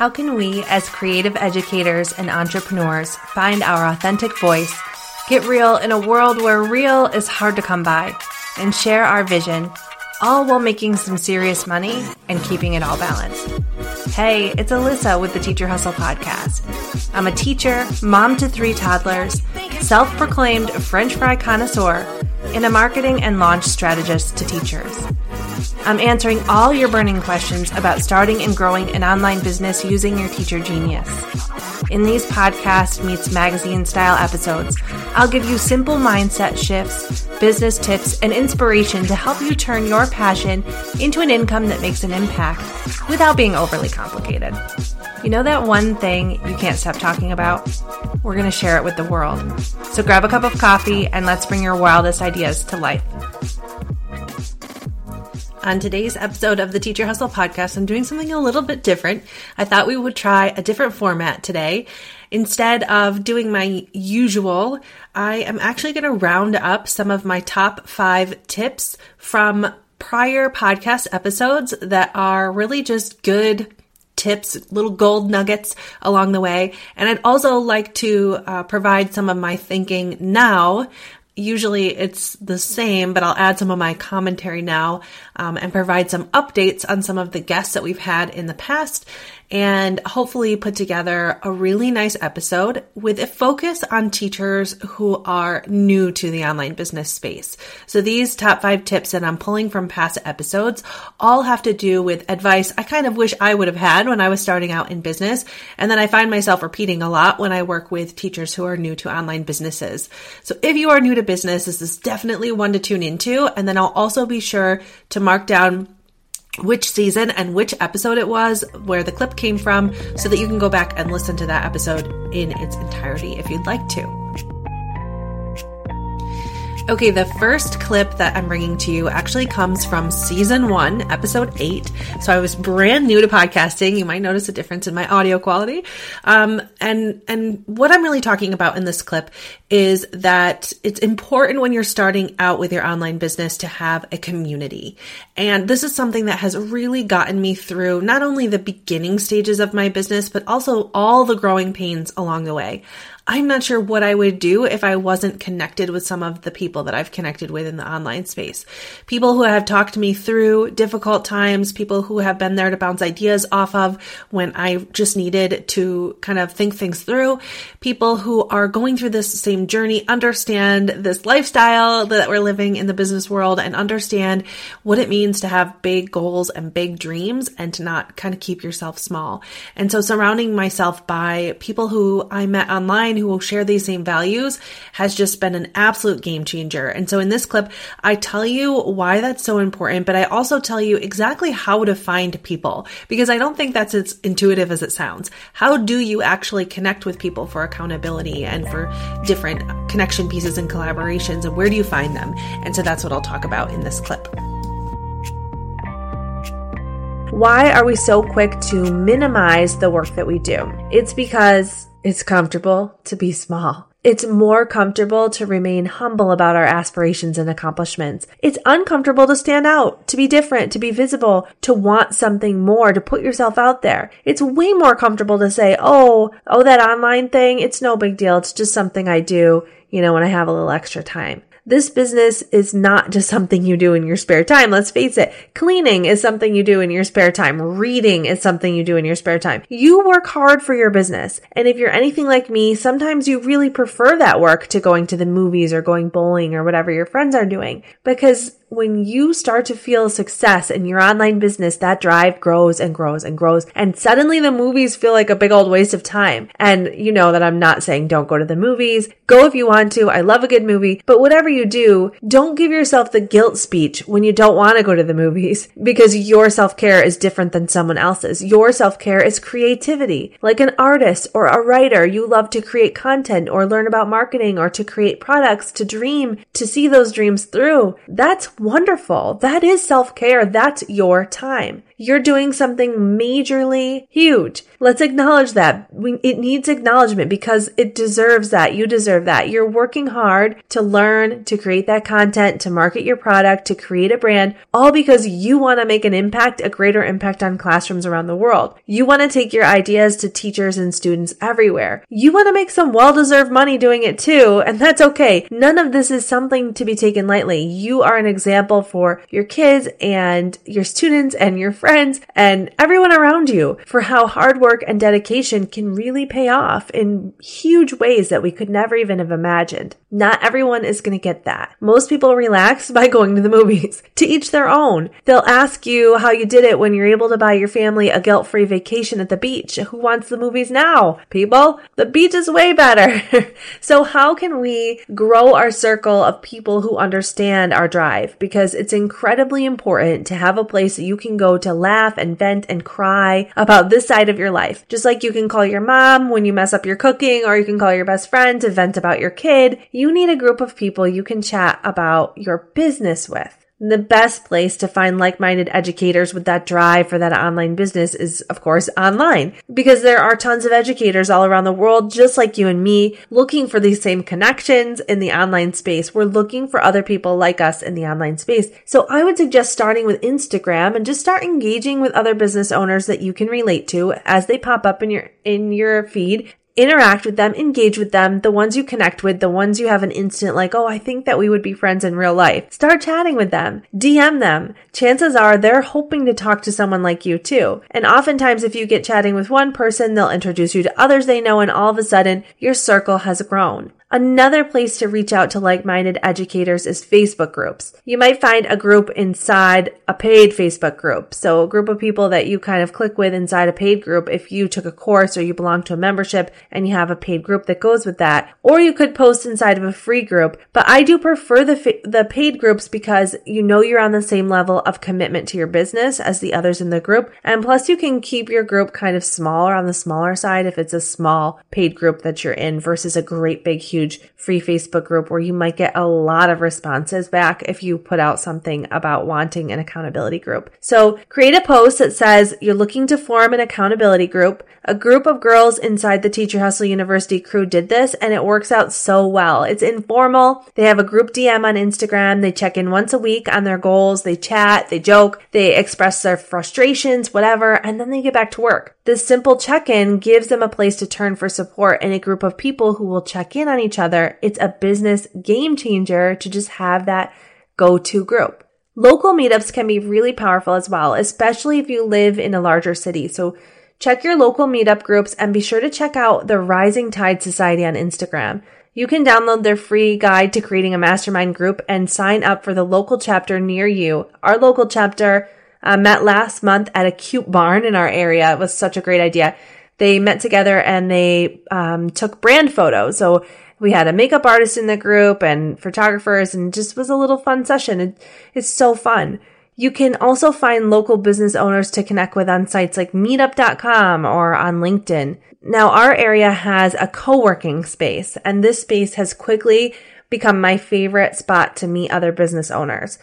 How can we, as creative educators and entrepreneurs, find our authentic voice, get real in a world where real is hard to come by, and share our vision, all while making some serious money and keeping it all balanced? Hey, it's Alissa with the Teacher Hustle Podcast. I'm a teacher, mom to three toddlers, self proclaimed French fry connoisseur, and a marketing and launch strategist to teachers. I'm answering all your burning questions about starting and growing an online business using your teacher genius. In these podcast meets magazine style episodes, I'll give you simple mindset shifts, business tips, and inspiration to help you turn your passion into an income that makes an impact without being overly complicated. You know that one thing you can't stop talking about? We're going to share it with the world. So grab a cup of coffee and let's bring your wildest ideas to life. On today's episode of the Teacher Hustle podcast, I'm doing something a little bit different. I thought we would try a different format today. Instead of doing my usual, I am actually going to round up some of my top five tips from prior podcast episodes that are really just good tips, little gold nuggets along the way. And I'd also like to uh, provide some of my thinking now usually it's the same, but I'll add some of my commentary now um, and provide some updates on some of the guests that we've had in the past and hopefully put together a really nice episode with a focus on teachers who are new to the online business space. So these top five tips that I'm pulling from past episodes all have to do with advice I kind of wish I would have had when I was starting out in business. And then I find myself repeating a lot when I work with teachers who are new to online businesses. So if you are new to business, this is definitely one to tune into. And then I'll also be sure to mark down which season and which episode it was, where the clip came from, so that you can go back and listen to that episode in its entirety if you'd like to. Okay, the first clip that I'm bringing to you actually comes from season one, episode eight. So I was brand new to podcasting. You might notice a difference in my audio quality. Um, and, and what I'm really talking about in this clip is that it's important when you're starting out with your online business to have a community. And this is something that has really gotten me through not only the beginning stages of my business, but also all the growing pains along the way. I'm not sure what I would do if I wasn't connected with some of the people that I've connected with in the online space. People who have talked me through difficult times, people who have been there to bounce ideas off of when I just needed to kind of think things through, people who are going through this same journey, understand this lifestyle that we're living in the business world and understand what it means to have big goals and big dreams and to not kind of keep yourself small. And so surrounding myself by people who I met online who will share these same values has just been an absolute game changer. And so in this clip, I tell you why that's so important, but I also tell you exactly how to find people because I don't think that's as intuitive as it sounds. How do you actually connect with people for accountability and for different connection pieces and collaborations and where do you find them? And so that's what I'll talk about in this clip. Why are we so quick to minimize the work that we do? It's because it's comfortable to be small. It's more comfortable to remain humble about our aspirations and accomplishments. It's uncomfortable to stand out, to be different, to be visible, to want something more, to put yourself out there. It's way more comfortable to say, oh, oh, that online thing, it's no big deal. It's just something I do, you know, when I have a little extra time. This business is not just something you do in your spare time. Let's face it. Cleaning is something you do in your spare time. Reading is something you do in your spare time. You work hard for your business. And if you're anything like me, sometimes you really prefer that work to going to the movies or going bowling or whatever your friends are doing because when you start to feel success in your online business, that drive grows and grows and grows. And suddenly the movies feel like a big old waste of time. And you know that I'm not saying don't go to the movies. Go if you want to. I love a good movie. But whatever you do, don't give yourself the guilt speech when you don't want to go to the movies because your self care is different than someone else's. Your self care is creativity. Like an artist or a writer, you love to create content or learn about marketing or to create products, to dream, to see those dreams through. That's wonderful. That is self care. That's your time. You're doing something majorly huge. Let's acknowledge that. We, it needs acknowledgement because it deserves that. You deserve that. You're working hard to learn, to create that content, to market your product, to create a brand, all because you want to make an impact, a greater impact on classrooms around the world. You want to take your ideas to teachers and students everywhere. You want to make some well-deserved money doing it too, and that's okay. None of this is something to be taken lightly. You are an example for your kids and your students and your friends and everyone around you for how hard work and dedication can really pay off in huge ways that we could never even have imagined. Not everyone is going to get that. Most people relax by going to the movies. to each their own. They'll ask you how you did it when you're able to buy your family a guilt-free vacation at the beach. Who wants the movies now? People, the beach is way better. so how can we grow our circle of people who understand our drive? Because it's incredibly important to have a place that you can go to laugh and vent and cry about this side of your life. Just like you can call your mom when you mess up your cooking, or you can call your best friend to vent about your kid, you need a group of people you can chat about your business with. The best place to find like-minded educators with that drive for that online business is, of course, online. Because there are tons of educators all around the world, just like you and me, looking for these same connections in the online space. We're looking for other people like us in the online space. So I would suggest starting with Instagram and just start engaging with other business owners that you can relate to as they pop up in your, in your feed interact with them, engage with them, the ones you connect with, the ones you have an instant like, oh, I think that we would be friends in real life. Start chatting with them, DM them. Chances are they're hoping to talk to someone like you too. And oftentimes, if you get chatting with one person, they'll introduce you to others they know, and all of a sudden, your circle has grown. Another place to reach out to like-minded educators is Facebook groups. You might find a group inside a paid Facebook group. So a group of people that you kind of click with inside a paid group if you took a course or you belong to a membership and you have a paid group that goes with that. Or you could post inside of a free group. But I do prefer the fa- the paid groups because you know you're on the same level of commitment to your business as the others in the group. And plus you can keep your group kind of smaller on the smaller side if it's a small paid group that you're in versus a great big huge huge free Facebook group where you might get a lot of responses back if you put out something about wanting an accountability group. So create a post that says you're looking to form an accountability group. A group of girls inside the Teacher Hustle University crew did this and it works out so well. It's informal. They have a group DM on Instagram. They check in once a week on their goals. They chat, they joke, they express their frustrations, whatever, and then they get back to work. This simple check-in gives them a place to turn for support and a group of people who will check in on each other. It's a business game changer to just have that go-to group. Local meetups can be really powerful as well, especially if you live in a larger city. So check your local meetup groups and be sure to check out the Rising Tide Society on Instagram. You can download their free guide to creating a mastermind group and sign up for the local chapter near you. Our local chapter uh, met last month at a cute barn in our area. It was such a great idea. They met together and they um, took brand photos. So we had a makeup artist in the group and photographers and just was a little fun session. It, it's so fun. You can also find local business owners to connect with on sites like meetup.com or on LinkedIn. Now our area has a co-working space and this space has quickly become my favorite spot to meet other business owners.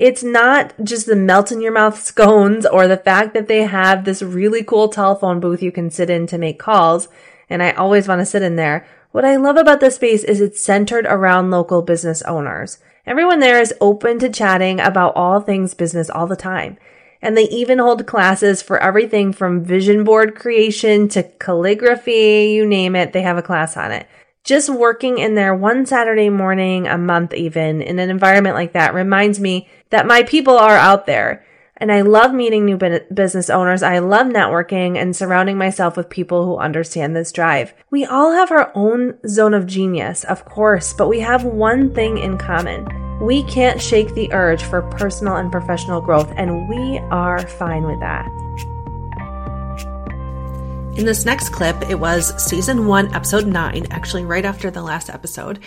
It's not just the melt in your mouth scones or the fact that they have this really cool telephone booth you can sit in to make calls. And I always want to sit in there. What I love about this space is it's centered around local business owners. Everyone there is open to chatting about all things business all the time. And they even hold classes for everything from vision board creation to calligraphy, you name it, they have a class on it just working in there one Saturday morning a month, even in an environment like that, reminds me that my people are out there. And I love meeting new business owners. I love networking and surrounding myself with people who understand this drive. We all have our own zone of genius, of course, but we have one thing in common. We can't shake the urge for personal and professional growth, and we are fine with that. In this next clip, it was season one, episode nine, actually right after the last episode.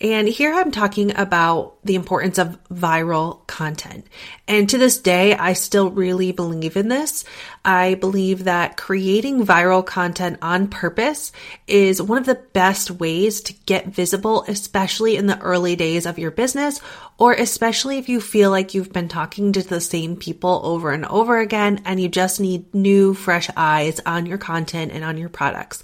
And here I'm talking about the importance of viral content. And to this day, I still really believe in this. I believe that creating viral content on purpose is one of the best ways to get visible, especially in the early days of your business, or especially if you feel like you've been talking to the same people over and over again and you just need new, fresh eyes on your content and on your products.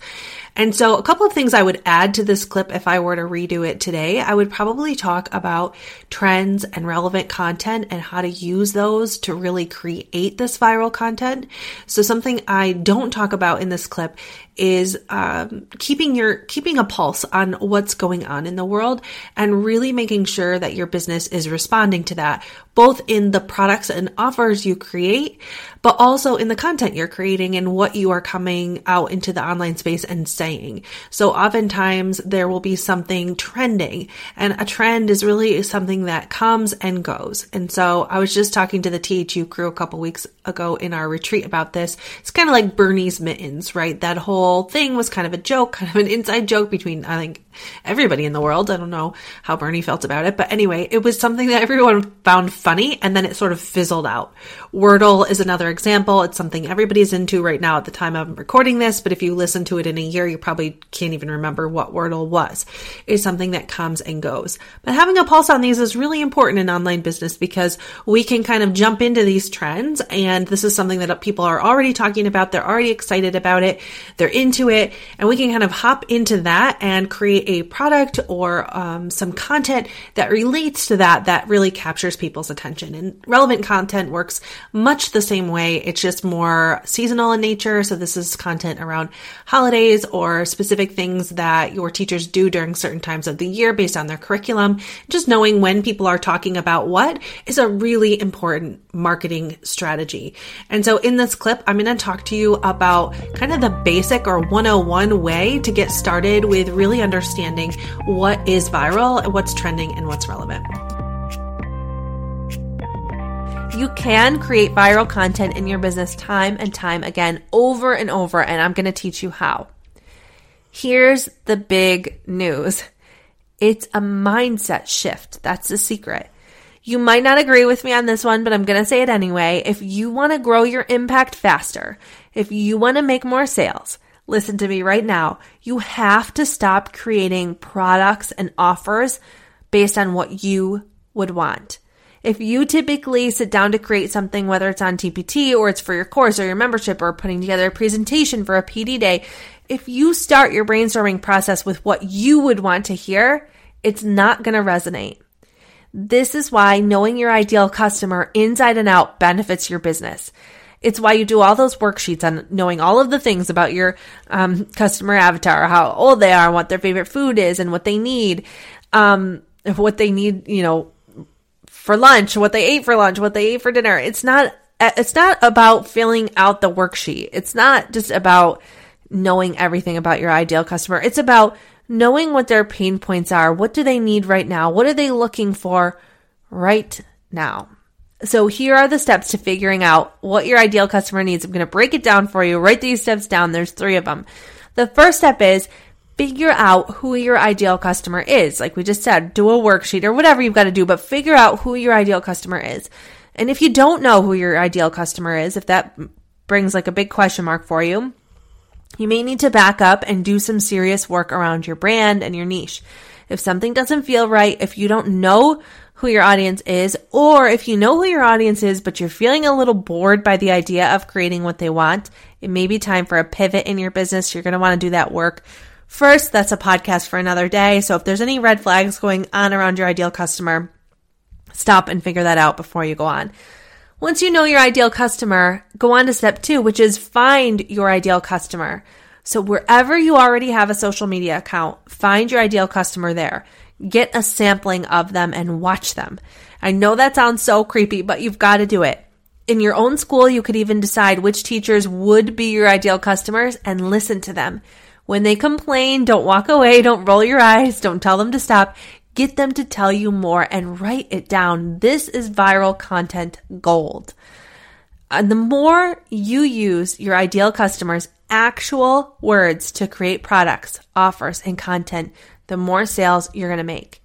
And so a couple of things I would add to this clip if I were to redo it today, I would probably talk about trends and relevant content and how to use those to really create this viral content. So something I don't talk about in this clip is um, keeping your keeping a pulse on what's going on in the world and really making sure that your business is responding to that both in the products and offers you create but also in the content you're creating and what you are coming out into the online space and saying. So oftentimes there will be something trending and a trend is really something that comes and goes. And so I was just talking to the THU crew a couple weeks ago in our retreat about this it's kind of like Bernie's mittens right that whole thing was kind of a joke, kind of an inside joke between, I think, everybody in the world. I don't know how Bernie felt about it, but anyway, it was something that everyone found funny and then it sort of fizzled out. Wordle is another example. It's something everybody's into right now at the time I'm recording this, but if you listen to it in a year, you probably can't even remember what Wordle was. It's something that comes and goes. But having a pulse on these is really important in online business because we can kind of jump into these trends and this is something that people are already talking about. They're already excited about it. They're into it and we can kind of hop into that and create a product or um, some content that relates to that that really captures people's attention. And relevant content works much the same way. It's just more seasonal in nature. So this is content around holidays or specific things that your teachers do during certain times of the year based on their curriculum. Just knowing when people are talking about what is a really important marketing strategy. And so in this clip, I'm going to talk to you about kind of the basic or 101 way to get started with really understanding what is viral, what's trending, and what's relevant. You can create viral content in your business time and time again, over and over, and I'm going to teach you how. Here's the big news it's a mindset shift. That's the secret. You might not agree with me on this one, but I'm going to say it anyway. If you want to grow your impact faster, if you want to make more sales, listen to me right now. You have to stop creating products and offers based on what you would want. If you typically sit down to create something, whether it's on TPT or it's for your course or your membership or putting together a presentation for a PD day, if you start your brainstorming process with what you would want to hear, it's not going to resonate. This is why knowing your ideal customer inside and out benefits your business. It's why you do all those worksheets on knowing all of the things about your um, customer avatar, how old they are, what their favorite food is, and what they need, um, what they need, you know, for lunch, what they ate for lunch, what they ate for dinner. It's not. It's not about filling out the worksheet. It's not just about knowing everything about your ideal customer. It's about knowing what their pain points are. What do they need right now? What are they looking for right now? So here are the steps to figuring out what your ideal customer needs. I'm going to break it down for you. Write these steps down. There's three of them. The first step is figure out who your ideal customer is. Like we just said, do a worksheet or whatever you've got to do, but figure out who your ideal customer is. And if you don't know who your ideal customer is, if that brings like a big question mark for you, you may need to back up and do some serious work around your brand and your niche. If something doesn't feel right, if you don't know who your audience is, or if you know who your audience is, but you're feeling a little bored by the idea of creating what they want, it may be time for a pivot in your business. You're going to want to do that work. First, that's a podcast for another day. So if there's any red flags going on around your ideal customer, stop and figure that out before you go on. Once you know your ideal customer, go on to step two, which is find your ideal customer. So wherever you already have a social media account, find your ideal customer there. Get a sampling of them and watch them. I know that sounds so creepy, but you've got to do it. In your own school, you could even decide which teachers would be your ideal customers and listen to them. When they complain, don't walk away, don't roll your eyes, don't tell them to stop. Get them to tell you more and write it down. This is viral content gold. And the more you use your ideal customers' actual words to create products, offers, and content, the more sales you're going to make.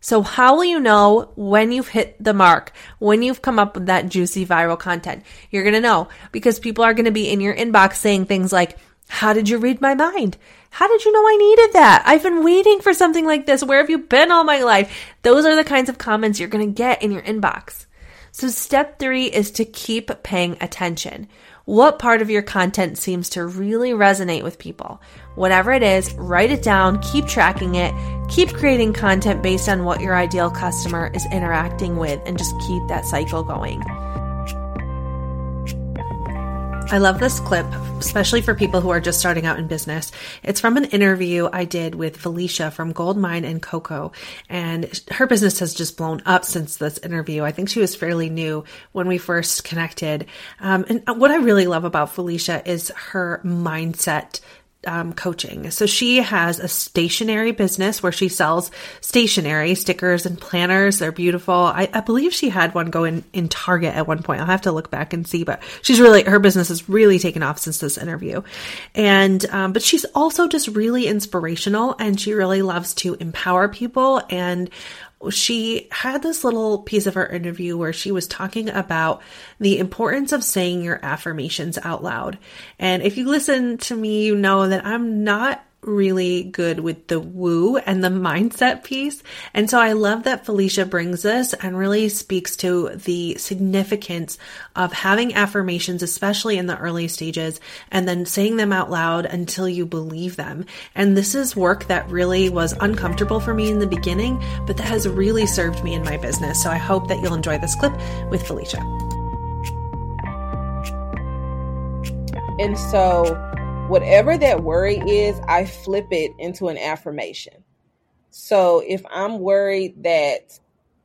So, how will you know when you've hit the mark, when you've come up with that juicy viral content? You're going to know because people are going to be in your inbox saying things like, How did you read my mind? How did you know I needed that? I've been waiting for something like this. Where have you been all my life? Those are the kinds of comments you're going to get in your inbox. So, step three is to keep paying attention. What part of your content seems to really resonate with people? Whatever it is, write it down, keep tracking it, keep creating content based on what your ideal customer is interacting with, and just keep that cycle going. I love this clip, especially for people who are just starting out in business. It's from an interview I did with Felicia from Goldmine and Coco, and her business has just blown up since this interview. I think she was fairly new when we first connected. Um, and what I really love about Felicia is her mindset um, coaching. So she has a stationery business where she sells stationery, stickers, and planners. They're beautiful. I, I, believe she had one go in, in Target at one point. I'll have to look back and see, but she's really, her business has really taken off since this interview. And, um, but she's also just really inspirational and she really loves to empower people and she had this little piece of her interview where she was talking about the importance of saying your affirmations out loud. And if you listen to me, you know that I'm not really good with the woo and the mindset piece. And so I love that Felicia brings this and really speaks to the significance of having affirmations, especially in the early stages, and then saying them out loud until you believe them. And this is work that really was uncomfortable for me in the beginning, but that has really served me in my business. So I hope that you'll enjoy this clip with Felicia. And so whatever that worry is, I flip it into an affirmation. So if I'm worried that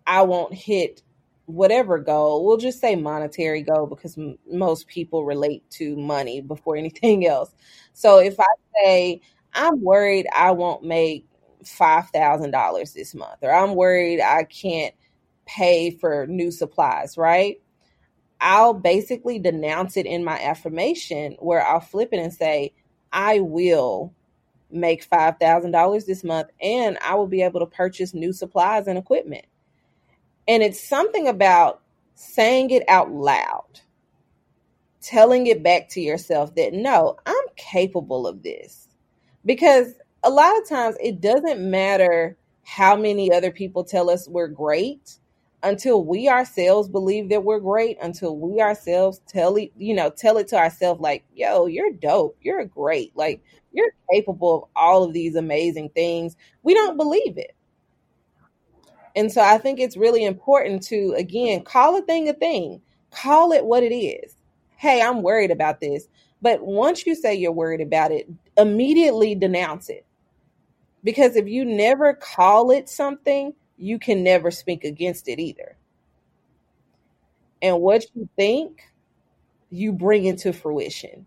I won't hit whatever goal, we'll just say monetary goal because m- most people relate to money before anything else. So if I say, I'm worried I won't make $5,000 this month, or I'm worried I can't pay for new supplies, right? I'll basically denounce it in my affirmation where I'll flip it and say, I will make $5,000 this month and I will be able to purchase new supplies and equipment. And it's something about saying it out loud, telling it back to yourself that no, I'm capable of this. Because a lot of times it doesn't matter how many other people tell us we're great until we ourselves believe that we're great, until we ourselves tell it, you know, tell it to ourselves like, yo, you're dope, you're great, like you're capable of all of these amazing things. We don't believe it. And so I think it's really important to again call a thing a thing. Call it what it is. Hey, I'm worried about this. But once you say you're worried about it, immediately denounce it. Because if you never call it something, you can never speak against it either. And what you think, you bring into fruition.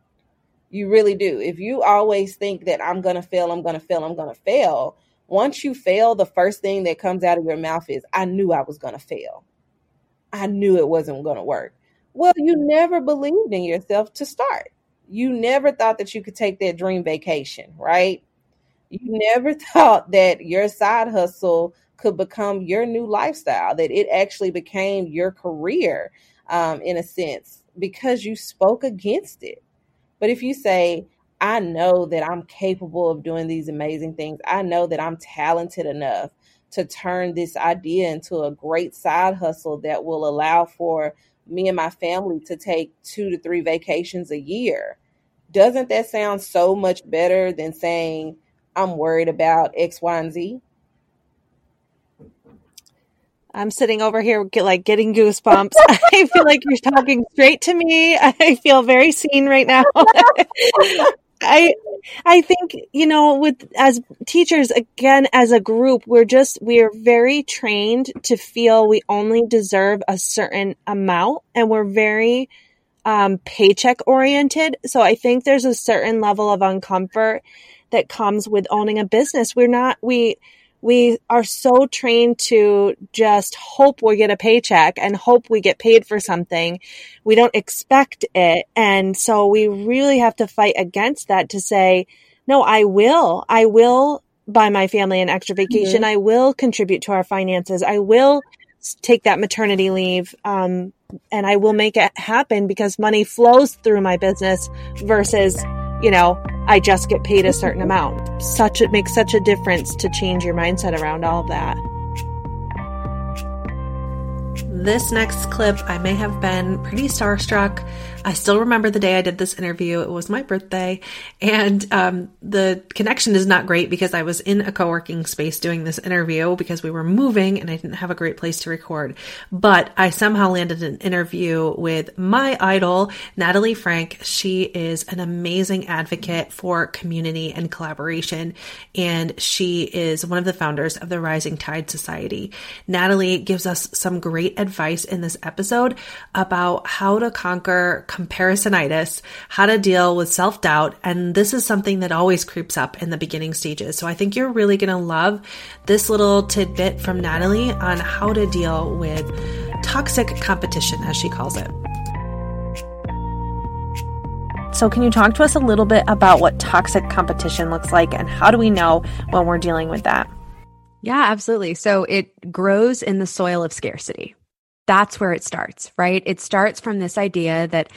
You really do. If you always think that I'm going to fail, I'm going to fail, I'm going to fail, once you fail, the first thing that comes out of your mouth is, I knew I was going to fail. I knew it wasn't going to work. Well, you never believed in yourself to start. You never thought that you could take that dream vacation, right? You never thought that your side hustle could become your new lifestyle, that it actually became your career um, in a sense because you spoke against it. But if you say, I know that I'm capable of doing these amazing things, I know that I'm talented enough to turn this idea into a great side hustle that will allow for me and my family to take two to three vacations a year. Doesn't that sound so much better than saying, I'm worried about X, Y, and Z? I'm sitting over here like getting goosebumps. I feel like you're talking straight to me. I feel very seen right now. I I think you know with as teachers again as a group we're just we are very trained to feel we only deserve a certain amount and we're very um, paycheck oriented. So I think there's a certain level of uncomfort that comes with owning a business. We're not we we are so trained to just hope we get a paycheck and hope we get paid for something. We don't expect it. And so we really have to fight against that to say, no, I will, I will buy my family an extra vacation. Mm-hmm. I will contribute to our finances. I will take that maternity leave. Um, and I will make it happen because money flows through my business versus, you know, I just get paid a certain amount. Such it makes such a difference to change your mindset around all of that. This next clip, I may have been pretty starstruck. I still remember the day I did this interview. It was my birthday, and um, the connection is not great because I was in a co working space doing this interview because we were moving and I didn't have a great place to record. But I somehow landed an interview with my idol, Natalie Franke. She is an amazing advocate for community and collaboration, and she is one of the founders of the Rising Tide Society. Natalie gives us some great advice in this episode about how to conquer comparisonitis, how to deal with self doubt. And this is something that always creeps up in the beginning stages. So I think you're really going to love this little tidbit from Natalie on how to deal with toxic competition, as she calls it. So, can you talk to us a little bit about what toxic competition looks like and how do we know when we're dealing with that? Yeah, absolutely. So, it grows in the soil of scarcity that's where it starts, right? It starts from this idea that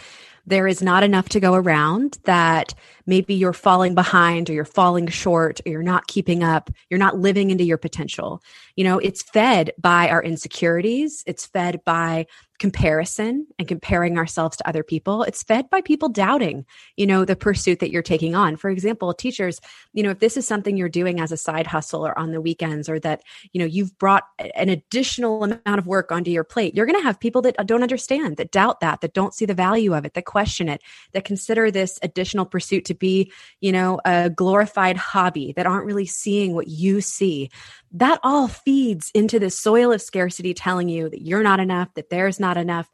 there is not enough to go around, that maybe you're falling behind or you're falling short or you're not keeping up, you're not living into your potential. You know, it's fed by our insecurities, it's fed by comparison and comparing ourselves to other people. It's fed by people doubting, you know, the pursuit that you're taking on. For example, teachers, you know, if this is something you're doing as a side hustle or on the weekends or that, you know, you've brought an additional amount of work onto your plate, you're going to have people that don't understand, that doubt that, that don't see the value of it, that question it, that consider this additional pursuit to be, you know, a glorified hobby, that aren't really seeing what you see that all feeds into this soil of scarcity telling you that you're not enough that there's not enough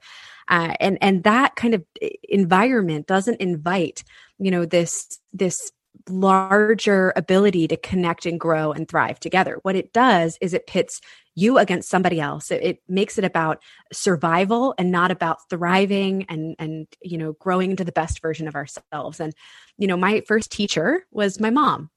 uh, and and that kind of eh, environment doesn't invite you know this this larger ability to connect and grow and thrive together. What it does is it pits you against somebody else. It, it makes it about survival and not about thriving and and you know growing into the best version of ourselves. And you know my first teacher was my mom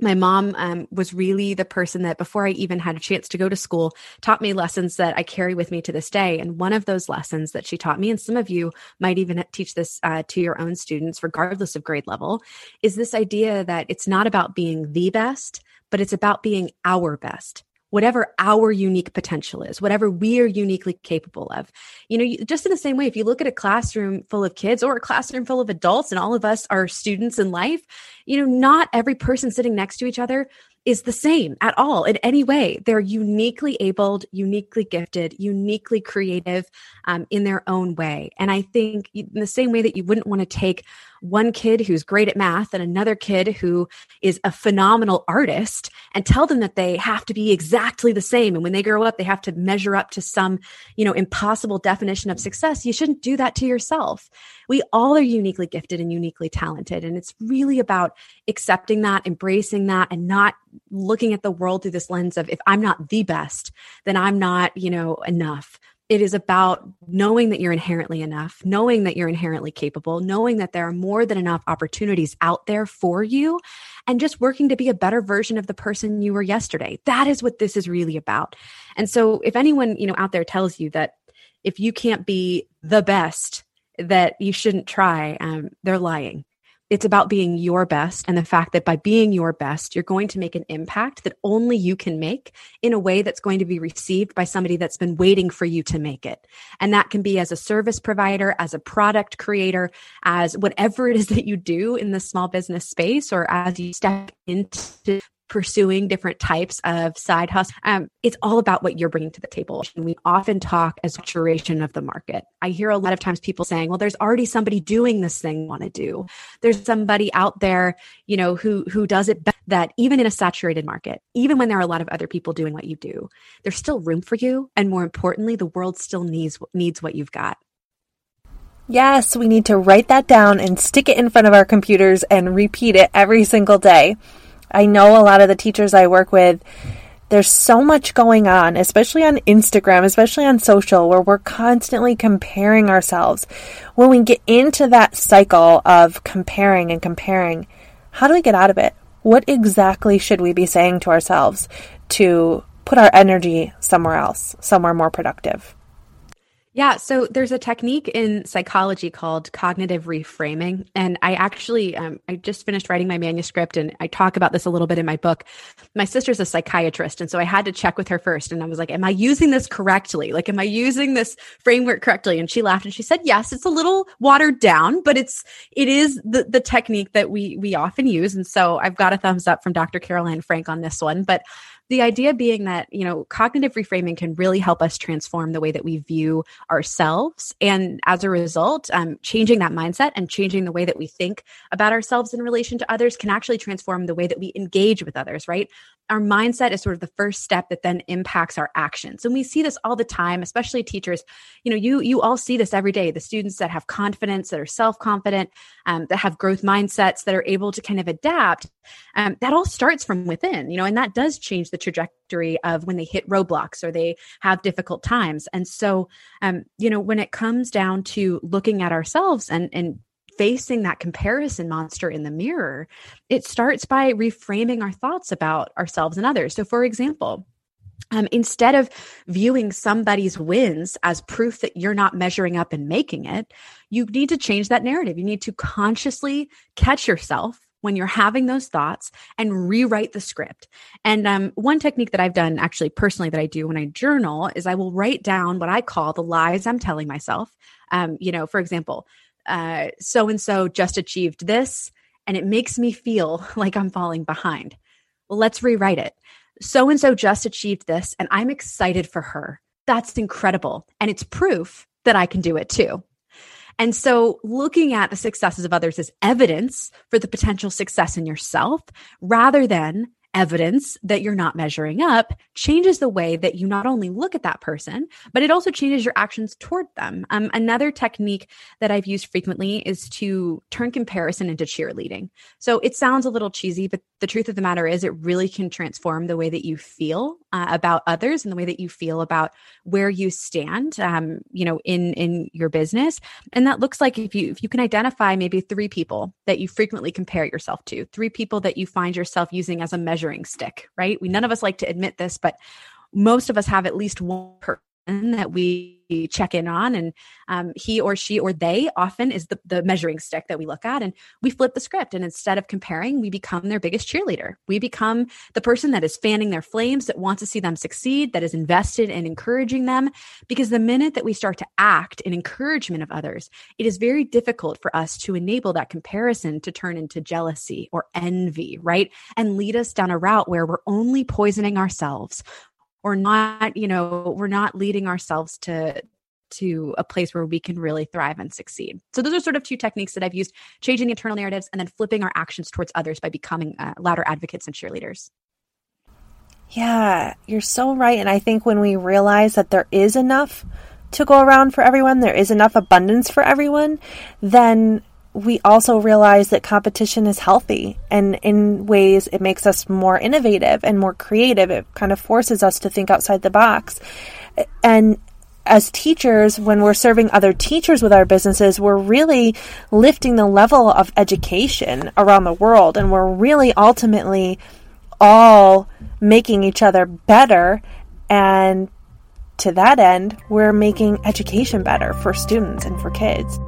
my mom um, was really the person that before i even had a chance to go to school taught me lessons that i carry with me to this day. And one of those lessons that she taught me and some of you might even teach this uh, to your own students regardless of grade level is this idea that it's not about being the best but it's about being our best whatever our unique potential is, whatever we're uniquely capable of. You know, just in the same way, if you look at a classroom full of kids or a classroom full of adults and all of us are students in life, you know, not every person sitting next to each other is the same at all in any way. They're uniquely abled, uniquely gifted, uniquely creative um, in their own way. And I think in the same way that you wouldn't want to take one kid who's great at math and another kid who is a phenomenal artist and tell them that they have to be exactly the same and when they grow up they have to measure up to some you know impossible definition of success you shouldn't do that to yourself we all are uniquely gifted and uniquely talented and it's really about accepting that embracing that and not looking at the world through this lens of if i'm not the best then i'm not you know enough it is about knowing that you're inherently enough, knowing that you're inherently capable, knowing that there are more than enough opportunities out there for you, and just working to be a better version of the person you were yesterday. That is what this is really about. And so if anyone, you know, out there tells you that if you can't be the best, that you shouldn't try, um, they're lying it's about being your best and the fact that by being your best, you're going to make an impact that only you can make in a way that's going to be received by somebody that's been waiting for you to make it. And that can be as a service provider, as a product creator, as whatever it is that you do in the small business space, or as you step into pursuing different types of side hustle. Um, it's all about what you're bringing to the table. And we often talk as saturation of the market. I hear a lot of times people saying, well, there's already somebody doing this thing want to do. There's somebody out there, you know, who, who does it better. that even in a saturated market, even when there are a lot of other people doing what you do, there's still room for you. And more importantly, the world still needs, needs what you've got. Yes, we need to write that down and stick it in front of our computers and repeat it every single day. I know a lot of the teachers I work with, there's so much going on, especially on Instagram, especially on social, where we're constantly comparing ourselves. When we get into that cycle of comparing and comparing, how do we get out of it? what exactly should we be saying to ourselves to put our energy somewhere else, somewhere more productive? Yeah, so there's a technique in psychology called cognitive reframing, and I actually um, I just finished writing my manuscript, and I talk about this a little bit in my book. My sister's a psychiatrist, and so I had to check with her first, and I was like, "Am I using this correctly? Like, am I using this framework correctly?" And she laughed and she said, "Yes, it's a little watered down, but it's it is the the technique that we we often use." And so I've got a thumbs up from Dr. Caroline Frank on this one, but the idea being that, you know, cognitive reframing can really help us transform the way that we view ourselves. And as a result, um, changing that mindset and changing the way that we think about ourselves in relation to others can actually transform the way that we engage with others, right? Our mindset is sort of the first step that then impacts our actions. And we see this all the time, especially teachers. You know, you you all see this every day. The students that have confidence, that are self-confident, um, that have growth mindsets, that are able to kind of adapt. Um, that all starts from within, you know, and that does change the trajectory of when they hit roadblocks or they have difficult times. And so, um, you know, when it comes down to looking at ourselves and and facing that comparison monster in the mirror, it starts by reframing our thoughts about ourselves and others. So, for example, um, instead of viewing somebody's wins as proof that you're not measuring up and making it, you need to change that narrative. You need to consciously catch yourself when you're having those thoughts and rewrite the script. And um, one technique that I've done actually personally that I do when I journal is I will write down what I call the lies I'm telling myself. Um, you know, for example, so and so just achieved this, and it makes me feel like I'm falling behind. Well, let's rewrite it. So and so just achieved this, and I'm excited for her. That's incredible. And it's proof that I can do it too. And so looking at the successes of others as evidence for the potential success in yourself rather than evidence that you're not measuring up changes the way that you not only look at that person, but it also changes your actions toward them. Um, another technique that I've used frequently is to turn comparison into cheerleading. So it sounds a little cheesy, but the truth of the matter is it really can transform the way that you feel uh, about others and the way that you feel about where you stand, um, you know, in in your business. And that looks like if you if you can identify maybe three people that you frequently compare yourself to, three people that you find yourself using as a measure measuring stick, right? We none of us like to admit this, but most of us have at least one person that we check in on and um, he or she or they often is the, the measuring stick that we look at and we flip the script and instead of comparing we become their biggest cheerleader. We become the person that is fanning their flames that wants to see them succeed that is invested in encouraging them because the minute that we start to act in encouragement of others it is very difficult for us to enable that comparison to turn into jealousy or envy right? And lead us down a route where we're only poisoning ourselves or not you know we're not leading ourselves to to a place where we can really thrive and succeed. So those are sort of two techniques that i've used changing the internal narratives and then flipping our actions towards others by becoming uh, louder advocates and cheerleaders. Yeah you're so right. And i think when we realize that there is enough to go around for everyone there is enough abundance for everyone then we also realize that competition is healthy and in ways it makes us more innovative and more creative. It kind of forces us to think outside the box. And as teachers, when we're serving other teachers with our businesses, we're really lifting the level of education around the world. And we're really ultimately all making each other better. And to that end, we're making education better for students and for kids.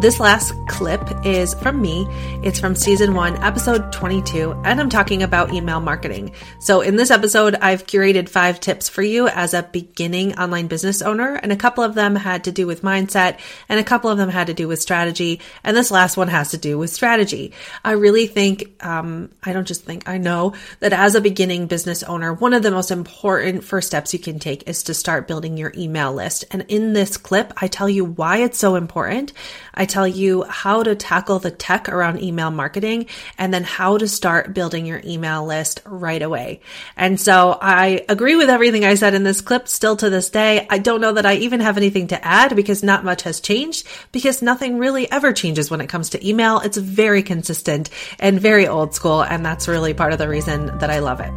This last clip is from me. It's from season one, episode 22, and I'm talking about email marketing. So in this episode, I've curated five tips for you as a beginning online business owner, and a couple of them had to do with mindset, and a couple of them had to do with strategy, and this last one has to do with strategy. I really think, um, I don't just think, I know that as a beginning business owner, one of the most important first steps you can take is to start building your email list. And in this clip, I tell you why it's so important. I tell you how to tackle the tech around email marketing and then how to start building your email list right away. And so I agree with everything I said in this clip still to this day. I don't know that I even have anything to add because not much has changed because nothing really ever changes when it comes to email. It's very consistent and very old school. And that's really part of the reason that I love it.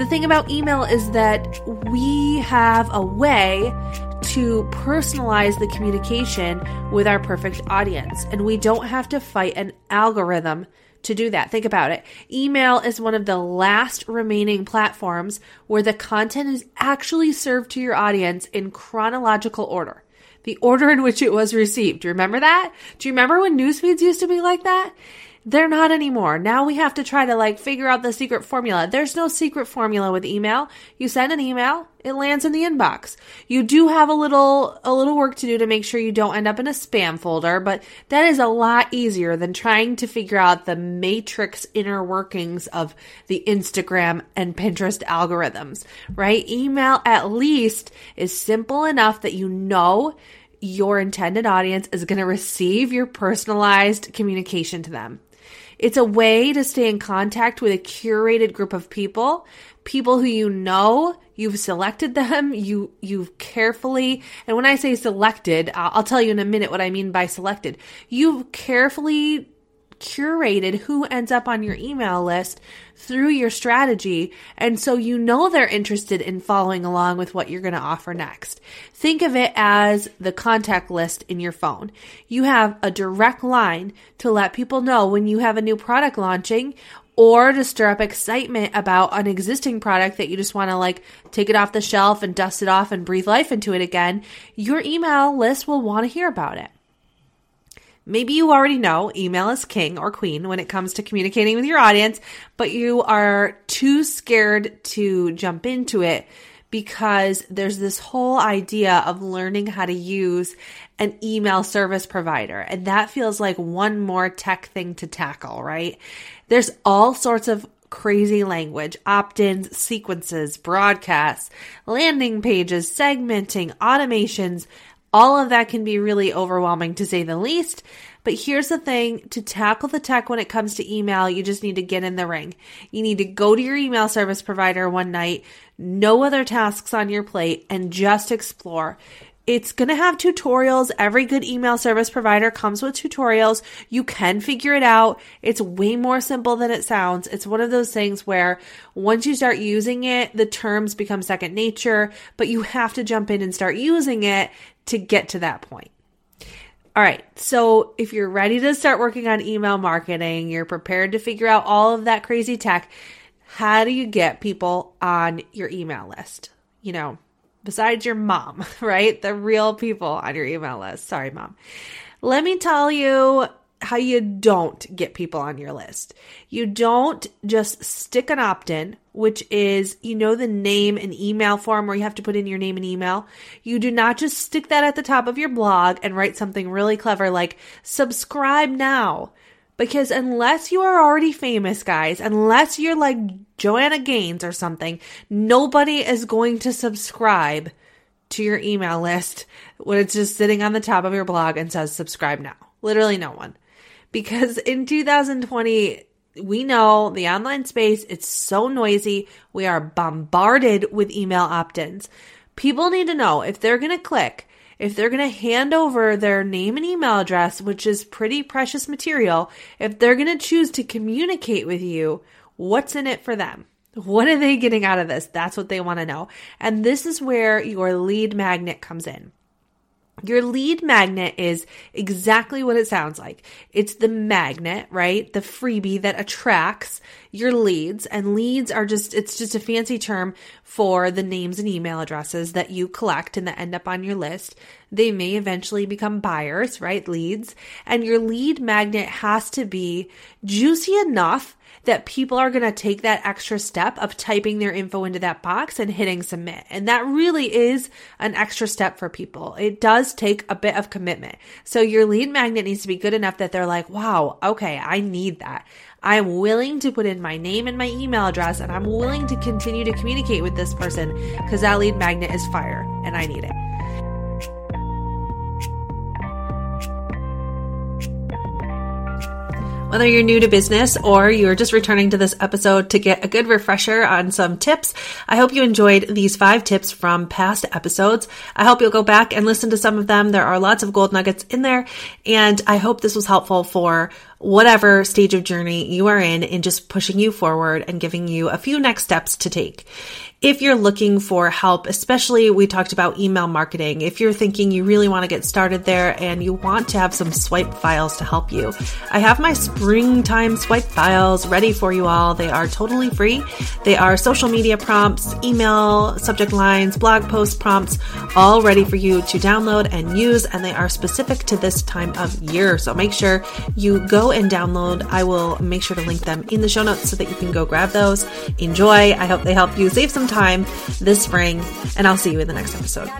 The thing about email is that we have a way to personalize the communication with our perfect audience. And we don't have to fight an algorithm to do that. Think about it. Email is one of the last remaining platforms where the content is actually served to your audience in chronological order. The order in which it was received. Do you remember that? Do you remember when news feeds used to be like that? They're not anymore. Now we have to try to like figure out the secret formula. There's no secret formula with email. You send an email, it lands in the inbox. You do have a little a little work to do to make sure you don't end up in a spam folder, but that is a lot easier than trying to figure out the matrix inner workings of the Instagram and Pinterest algorithms, right? Email at least is simple enough that you know your intended audience is going to receive your personalized communication to them. It's a way to stay in contact with a curated group of people, people who you know, you've selected them, you you've carefully, and when I say selected, I'll tell you in a minute what I mean by selected. You've carefully curated who ends up on your email list through your strategy. And so you know they're interested in following along with what you're going to offer next. Think of it as the contact list in your phone. You have a direct line to let people know when you have a new product launching or to stir up excitement about an existing product that you just want to like take it off the shelf and dust it off and breathe life into it again, your email list will want to hear about it. Maybe you already know email is king or queen when it comes to communicating with your audience, but you are too scared to jump into it because there's this whole idea of learning how to use an email service provider. And that feels like one more tech thing to tackle, right? There's all sorts of crazy language, opt-ins, sequences, broadcasts, landing pages, segmenting, automations, all of that can be really overwhelming to say the least. But here's the thing to tackle the tech when it comes to email, you just need to get in the ring. You need to go to your email service provider one night, no other tasks on your plate, and just explore. It's going to have tutorials. Every good email service provider comes with tutorials. You can figure it out. It's way more simple than it sounds. It's one of those things where once you start using it, the terms become second nature, but you have to jump in and start using it to get to that point. All right. So if you're ready to start working on email marketing, you're prepared to figure out all of that crazy tech, how do you get people on your email list? You know, besides your mom, right? The real people on your email list. Sorry, mom. Let me tell you how you don't get people on your list. You don't just stick an opt in, which is, you know, the name and email form where you have to put in your name and email. You do not just stick that at the top of your blog and write something really clever like subscribe now. Because unless you are already famous, guys, unless you're like Joanna Gaines or something, nobody is going to subscribe to your email list when it's just sitting on the top of your blog and says subscribe now. Literally no one because in 2020, we know the online space, it's so noisy. We are bombarded with email opt ins. People need to know if they're going to click, if they're going to hand over their name and email address, which is pretty precious material, if they're going to choose to communicate with you, what's in it for them? What are they getting out of this? That's what they want to know. And this is where your lead magnet comes in. Your lead magnet is exactly what it sounds like. It's the magnet, right? The freebie that attracts your leads and leads are just, it's just a fancy term for the names and email addresses that you collect and that end up on your list. They may eventually become buyers, right? Leads and your lead magnet has to be juicy enough that people are going to take that extra step of typing their info into that box and hitting submit. And that really is an extra step for people. It does take a bit of commitment. So your lead magnet needs to be good enough that they're like, wow, okay, I need that. I'm willing to put in my name and my email address and I'm willing to continue to communicate with this person because that lead magnet is fire and I need it. Whether you're new to business or you're just returning to this episode to get a good refresher on some tips, I hope you enjoyed these five tips from past episodes. I hope you'll go back and listen to some of them. There are lots of gold nuggets in there, and I hope this was helpful for whatever stage of journey you are in, in just pushing you forward and giving you a few next steps to take. If you're looking for help, especially we talked about email marketing, if you're thinking you really want to get started there and you want to have some swipe files to help you, I have my springtime swipe files ready for you all. They are totally free. They are social media prompts, email subject lines, blog post prompts, all ready for you to download and use. And they are specific to this time of year. So make sure you and download. I will make sure to link them in the show notes so that you can go grab those. Enjoy. I hope they help you save some time this spring, and I'll see you in the next episode.